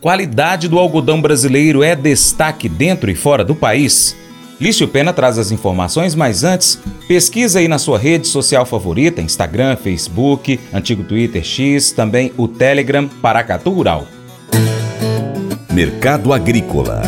Qualidade do algodão brasileiro é destaque dentro e fora do país? Lício Pena traz as informações, mas antes, pesquisa aí na sua rede social favorita, Instagram, Facebook, antigo Twitter X, também o Telegram Paracatu Rural. Mercado Agrícola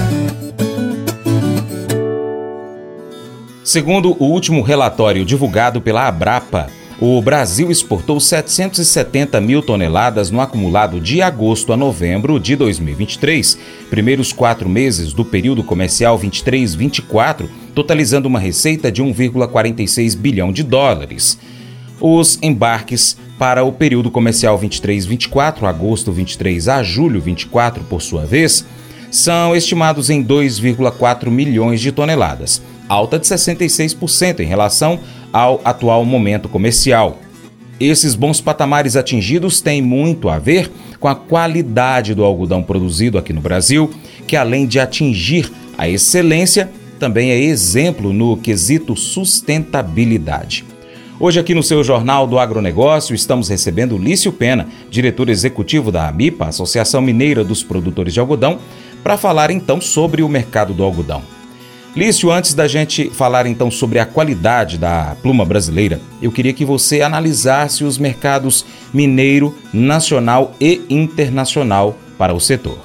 Segundo o último relatório divulgado pela Abrapa, o Brasil exportou 770 mil toneladas no acumulado de agosto a novembro de 2023, primeiros quatro meses do período comercial 23-24, totalizando uma receita de 1,46 bilhão de dólares. Os embarques para o período comercial 23-24, agosto 23 a julho 24, por sua vez, são estimados em 2,4 milhões de toneladas, alta de 66% em relação ao atual momento comercial. Esses bons patamares atingidos têm muito a ver com a qualidade do algodão produzido aqui no Brasil, que além de atingir a excelência, também é exemplo no quesito sustentabilidade. Hoje, aqui no seu Jornal do Agronegócio, estamos recebendo Lício Pena, diretor executivo da AMIPA, Associação Mineira dos Produtores de Algodão, para falar então sobre o mercado do algodão. Lício, antes da gente falar então sobre a qualidade da pluma brasileira, eu queria que você analisasse os mercados mineiro, nacional e internacional para o setor.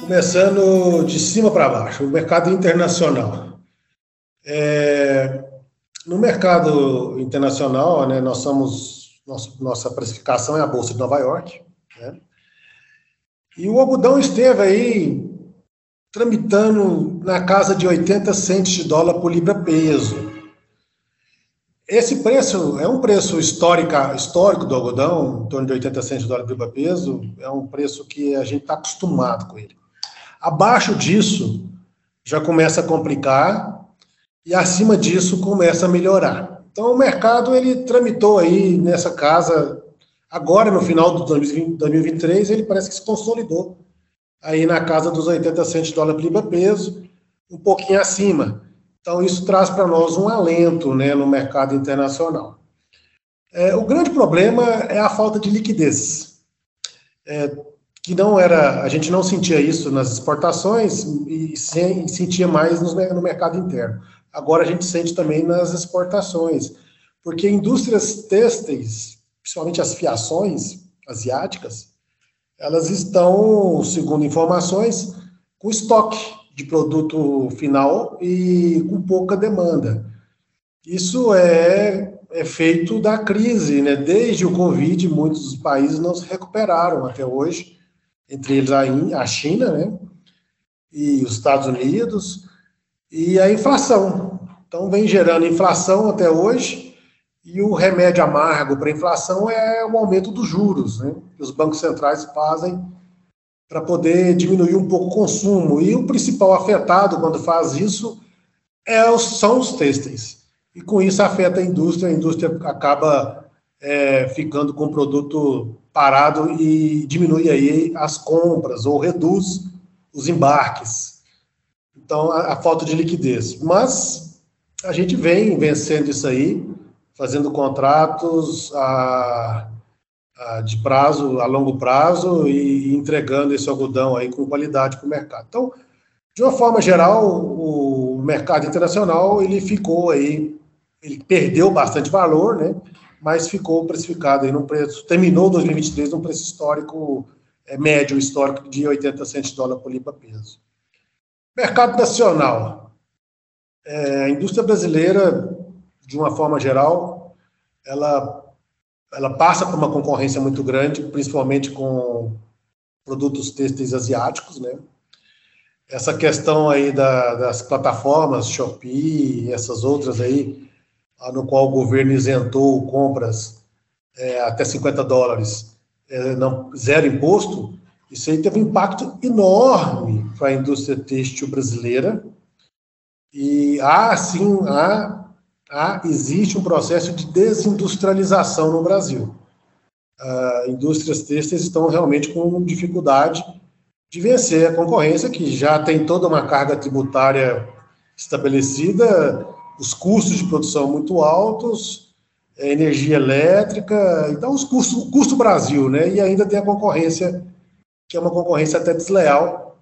Começando de cima para baixo, o mercado internacional. É, no mercado internacional, né, nós somos nossa, nossa precificação é a bolsa de Nova York, né? E o algodão esteve aí tramitando na casa de 80 centos de dólar por libra peso. Esse preço é um preço histórica, histórico do algodão, em torno de 80 centos de dólar por libra peso, é um preço que a gente está acostumado com ele. Abaixo disso, já começa a complicar, e acima disso começa a melhorar. Então o mercado ele tramitou aí nessa casa, agora no final de 2023, ele parece que se consolidou aí na casa dos 80 centos de dólar por libra peso, um pouquinho acima. Então, isso traz para nós um alento né, no mercado internacional. É, o grande problema é a falta de liquidez, é, que não era, a gente não sentia isso nas exportações e sem, sentia mais no, no mercado interno. Agora a gente sente também nas exportações, porque indústrias têxteis, principalmente as fiações asiáticas, elas estão, segundo informações, com estoque de produto final e com pouca demanda. Isso é, é feito da crise, né? Desde o Covid, muitos países não se recuperaram até hoje, entre eles a China, né? E os Estados Unidos, e a inflação. Então, vem gerando inflação até hoje, e o remédio amargo para a inflação é o aumento dos juros, né? Que os bancos centrais fazem para poder diminuir um pouco o consumo. E o principal afetado quando faz isso é, são os têxteis. E com isso afeta a indústria, a indústria acaba é, ficando com o produto parado e diminui aí as compras ou reduz os embarques. Então, a, a falta de liquidez. Mas a gente vem vencendo isso aí fazendo contratos a, a, de prazo, a longo prazo e, entregando esse algodão aí com qualidade para o mercado. Então, de uma forma geral, o mercado internacional ele ficou aí, ele perdeu bastante valor, né? Mas ficou precificado aí num preço, terminou 2023 num preço histórico é, médio histórico de 80 centos de dólar por libra peso. Mercado nacional. É, a indústria brasileira de uma forma geral, ela, ela passa por uma concorrência muito grande, principalmente com produtos têxteis asiáticos, né? Essa questão aí da, das plataformas, Shopee, essas outras aí, no qual o governo isentou compras é, até 50 dólares, é, não, zero imposto, isso aí teve um impacto enorme para a indústria têxtil brasileira. E há, sim, há tá? existe um processo de desindustrialização no Brasil. Uh, indústrias têxteis estão realmente com dificuldade de vencer a concorrência, que já tem toda uma carga tributária estabelecida, os custos de produção muito altos, energia elétrica, então os custos, o custo Brasil, né? E ainda tem a concorrência que é uma concorrência até desleal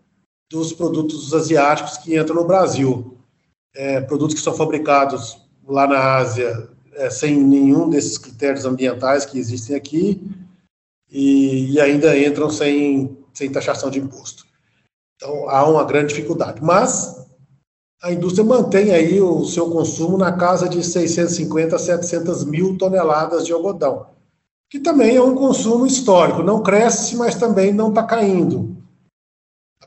dos produtos asiáticos que entram no Brasil. É, produtos que são fabricados lá na Ásia é, sem nenhum desses critérios ambientais que existem aqui e, e ainda entram sem, sem taxação de imposto. Então, há uma grande dificuldade. Mas a indústria mantém aí o seu consumo na casa de 650 a 700 mil toneladas de algodão, que também é um consumo histórico. Não cresce, mas também não está caindo.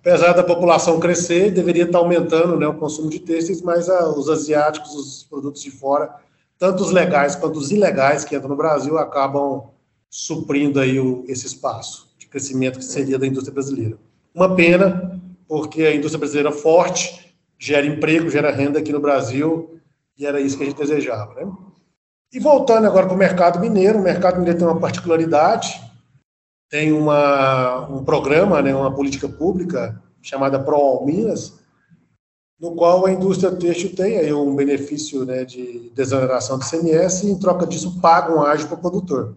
Apesar da população crescer, deveria estar aumentando né, o consumo de têxteis, mas ah, os asiáticos, os produtos de fora, tanto os legais quanto os ilegais que entram no Brasil, acabam suprindo aí o, esse espaço de crescimento que seria da indústria brasileira. Uma pena, porque a indústria brasileira forte gera emprego, gera renda aqui no Brasil, e era isso que a gente desejava. Né? E voltando agora para o mercado mineiro, o mercado mineiro tem uma particularidade, tem uma, um programa, né, uma política pública chamada Pro Minas, no qual a indústria têxtil tem aí um benefício né, de desoneração do CMS e, em troca disso, paga um ágio para o produtor.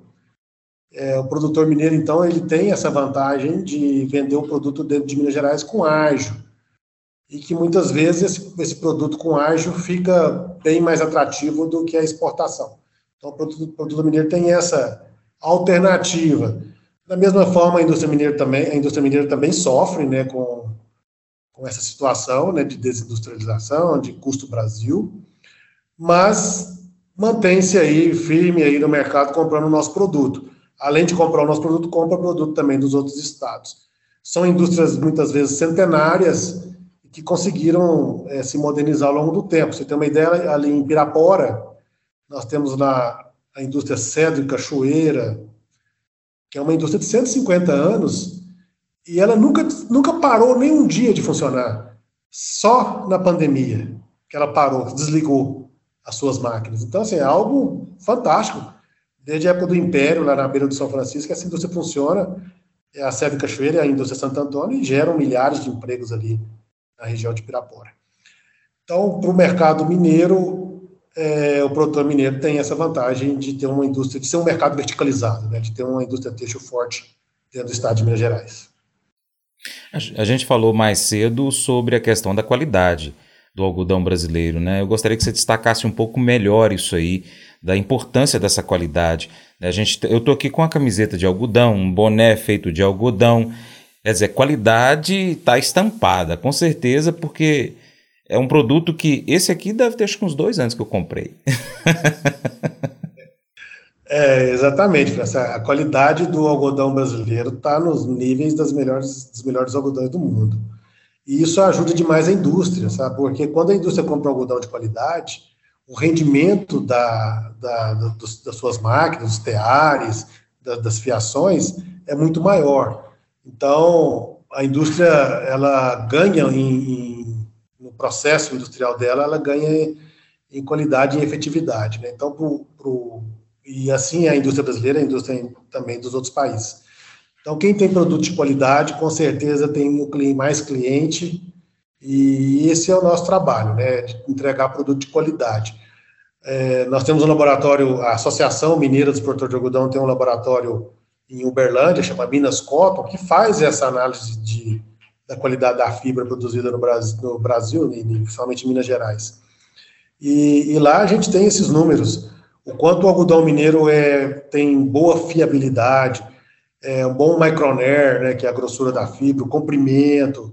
É, o produtor mineiro, então, ele tem essa vantagem de vender o produto dentro de Minas Gerais com ágio, e que muitas vezes esse, esse, produto com ágio fica bem mais atrativo do que a exportação. Então, o produto, o produto mineiro tem essa alternativa. Da mesma forma, a indústria mineira também, a indústria mineira também sofre, né, com, com essa situação, né, de desindustrialização, de custo Brasil, mas mantém-se aí firme aí no mercado comprando o nosso produto além de comprar o nosso produto, compra produto também dos outros estados. São indústrias muitas vezes centenárias que conseguiram é, se modernizar ao longo do tempo. Você tem uma ideia, ali em Pirapora, nós temos na, a indústria Cedro e Cachoeira, que é uma indústria de 150 anos, e ela nunca, nunca parou nem um dia de funcionar. Só na pandemia que ela parou, desligou as suas máquinas. Então, assim, é algo fantástico desde a época do Império, lá na beira do São Francisco, essa indústria funciona, é a Sérvia Cachoeira e a indústria Santo Antônio, e geram milhares de empregos ali na região de Pirapora. Então, para o mercado mineiro, é, o produtor mineiro tem essa vantagem de ter uma indústria, de ser um mercado verticalizado, né, de ter uma indústria têxtil forte dentro do estado de Minas Gerais. A gente falou mais cedo sobre a questão da qualidade do algodão brasileiro, né? Eu gostaria que você destacasse um pouco melhor isso aí da importância dessa qualidade. Né? A gente, eu estou aqui com a camiseta de algodão, um boné feito de algodão. Quer dizer, qualidade está estampada, com certeza, porque é um produto que. Esse aqui deve ter uns dois anos que eu comprei. É, exatamente, a qualidade do algodão brasileiro está nos níveis das melhores, dos melhores algodões do mundo. E isso ajuda demais a indústria, sabe? Porque quando a indústria compra algodão de qualidade, o rendimento da, da, dos, das suas máquinas, dos teares, da, das fiações, é muito maior. Então, a indústria, ela ganha em, em, no processo industrial dela, ela ganha em, qualidade e efetividade. Né? Então, pro, pro, e assim a indústria brasileira, a indústria também dos outros países. Então, quem tem produto de qualidade, com certeza tem mais cliente, e esse é o nosso trabalho, né, de entregar produto de qualidade. É, nós temos um laboratório, a Associação Mineira dos Produtores de Algodão tem um laboratório em Uberlândia, chama Minas Cotton, que faz essa análise de, da qualidade da fibra produzida no Brasil, no Brasil principalmente em Minas Gerais. E, e, lá a gente tem esses números, o quanto o algodão mineiro é, tem boa fiabilidade, é, um bom micronair, né, que é a grossura da fibra, o comprimento,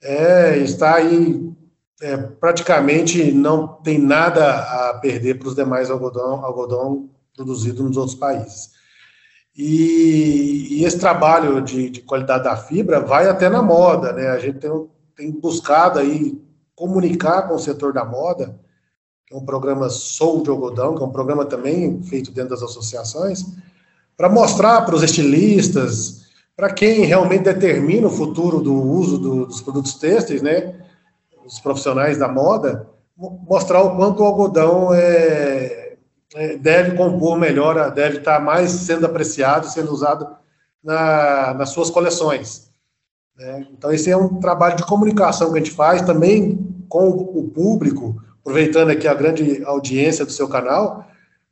é, está aí é, praticamente não tem nada a perder para os demais algodão, algodão produzido nos outros países. E, e esse trabalho de, de, qualidade da fibra vai até na moda, né? A gente tem, tem buscado aí comunicar com o setor da moda, que é um programa Sou de Algodão, que é um programa também feito dentro das associações, para mostrar para os estilistas, para quem realmente determina o futuro do uso do, dos produtos têxteis, né? os profissionais da moda, mostrar o quanto o algodão é, deve compor melhor, deve estar mais sendo apreciado, sendo usado na, nas suas coleções. Né? Então, esse é um trabalho de comunicação que a gente faz também com o público, aproveitando aqui a grande audiência do seu canal,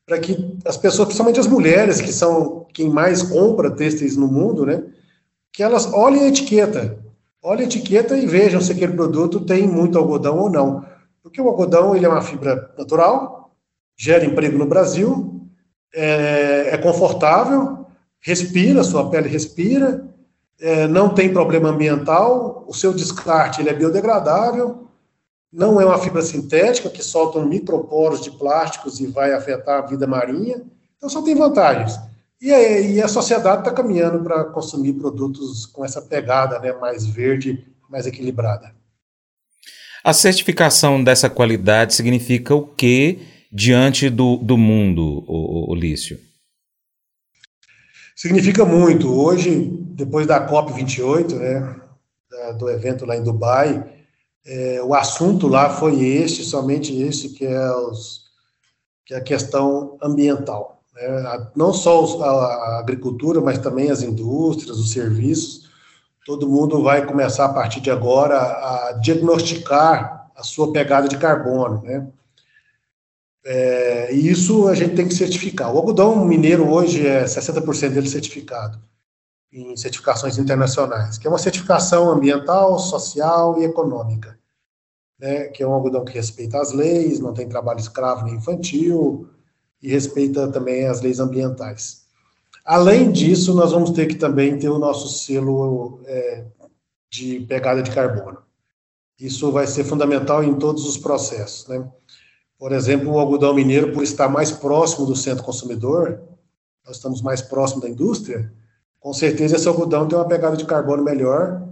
para que as pessoas, principalmente as mulheres, que são quem mais compra têxteis no mundo, né, que elas olhem a etiqueta. Olhem a etiqueta e vejam se aquele produto tem muito algodão ou não. Porque o algodão ele é uma fibra natural, gera emprego no Brasil, é, é confortável, respira, sua pele respira, é, não tem problema ambiental, o seu descarte ele é biodegradável, não é uma fibra sintética que solta microporos de plásticos e vai afetar a vida marinha, então só tem vantagens. E a, e a sociedade está caminhando para consumir produtos com essa pegada né, mais verde, mais equilibrada. A certificação dessa qualidade significa o que diante do, do mundo, Olício? Significa muito. Hoje, depois da COP28, né, do evento lá em Dubai, é, o assunto lá foi este, somente este, que é, os, que é a questão ambiental. Né? Não só a agricultura, mas também as indústrias, os serviços. Todo mundo vai começar, a partir de agora, a diagnosticar a sua pegada de carbono. Né? É, e isso a gente tem que certificar. O algodão mineiro hoje é 60% dele certificado em certificações internacionais, que é uma certificação ambiental, social e econômica, né, que é um algodão que respeita as leis, não tem trabalho escravo nem infantil e respeita também as leis ambientais. Além disso, nós vamos ter que também ter o nosso selo é, de pegada de carbono. Isso vai ser fundamental em todos os processos, né? Por exemplo, o algodão mineiro, por estar mais próximo do centro consumidor, nós estamos mais próximo da indústria, com certeza esse algodão tem uma pegada de carbono melhor,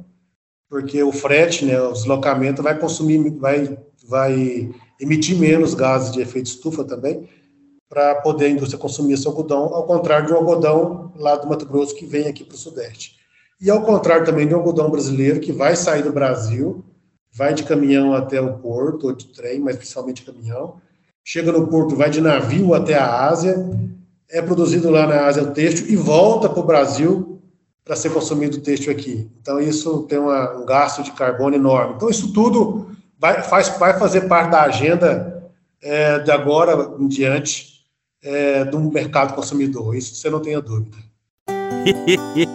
porque o frete, né, o deslocamento vai consumir, vai, vai emitir menos gases de efeito estufa também, para poder a indústria consumir esse algodão, ao contrário do algodão lá do Mato Grosso que vem aqui para o Sudeste. E ao contrário também do algodão brasileiro que vai sair do Brasil vai de caminhão até o porto, ou de trem, mas principalmente caminhão. Chega no porto, vai de navio até a Ásia, é produzido lá na Ásia o têxtil e volta para o Brasil para ser consumido o têxtil aqui. Então, isso tem uma, um gasto de carbono enorme. Então, isso tudo vai, faz, vai fazer parte da agenda é, de agora em diante é, do mercado consumidor. Isso você não tenha dúvida.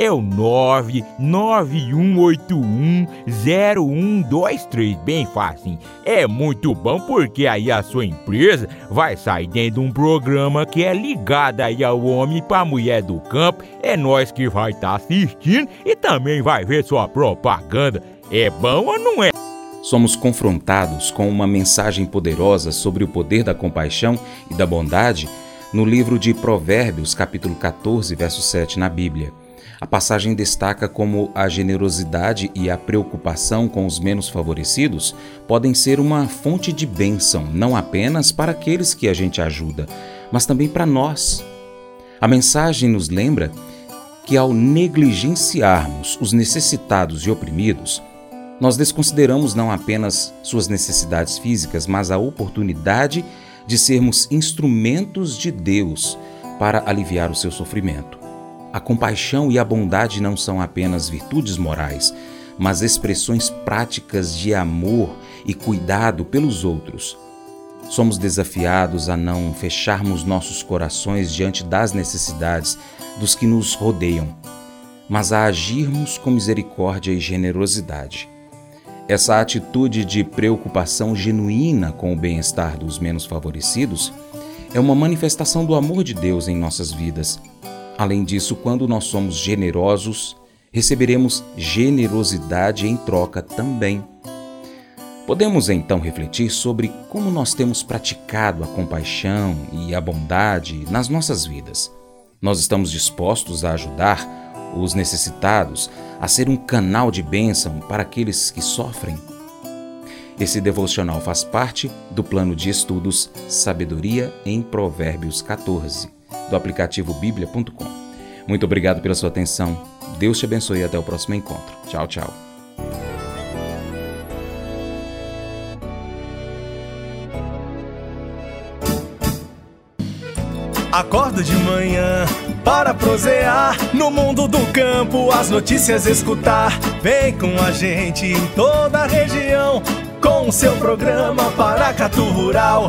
é o 991810123. Bem fácil. É muito bom porque aí a sua empresa vai sair dentro de um programa que é ligado aí ao homem para a mulher do campo. É nós que vai estar tá assistindo e também vai ver sua propaganda. É bom ou não é? somos confrontados com uma mensagem poderosa sobre o poder da compaixão e da bondade no livro de Provérbios, capítulo 14, verso 7 na Bíblia. A passagem destaca como a generosidade e a preocupação com os menos favorecidos podem ser uma fonte de bênção, não apenas para aqueles que a gente ajuda, mas também para nós. A mensagem nos lembra que ao negligenciarmos os necessitados e oprimidos, nós desconsideramos não apenas suas necessidades físicas, mas a oportunidade de sermos instrumentos de Deus para aliviar o seu sofrimento. A compaixão e a bondade não são apenas virtudes morais, mas expressões práticas de amor e cuidado pelos outros. Somos desafiados a não fecharmos nossos corações diante das necessidades dos que nos rodeiam, mas a agirmos com misericórdia e generosidade. Essa atitude de preocupação genuína com o bem-estar dos menos favorecidos é uma manifestação do amor de Deus em nossas vidas. Além disso, quando nós somos generosos, receberemos generosidade em troca também. Podemos então refletir sobre como nós temos praticado a compaixão e a bondade nas nossas vidas. Nós estamos dispostos a ajudar os necessitados, a ser um canal de bênção para aqueles que sofrem. Esse devocional faz parte do plano de estudos Sabedoria em Provérbios 14, do aplicativo bíblia.com. Muito obrigado pela sua atenção. Deus te abençoe e até o próximo encontro. Tchau, tchau. Acordo de manhã para prosear no mundo do campo, as notícias escutar. Vem com a gente em toda a região com o seu programa Paracatu Rural.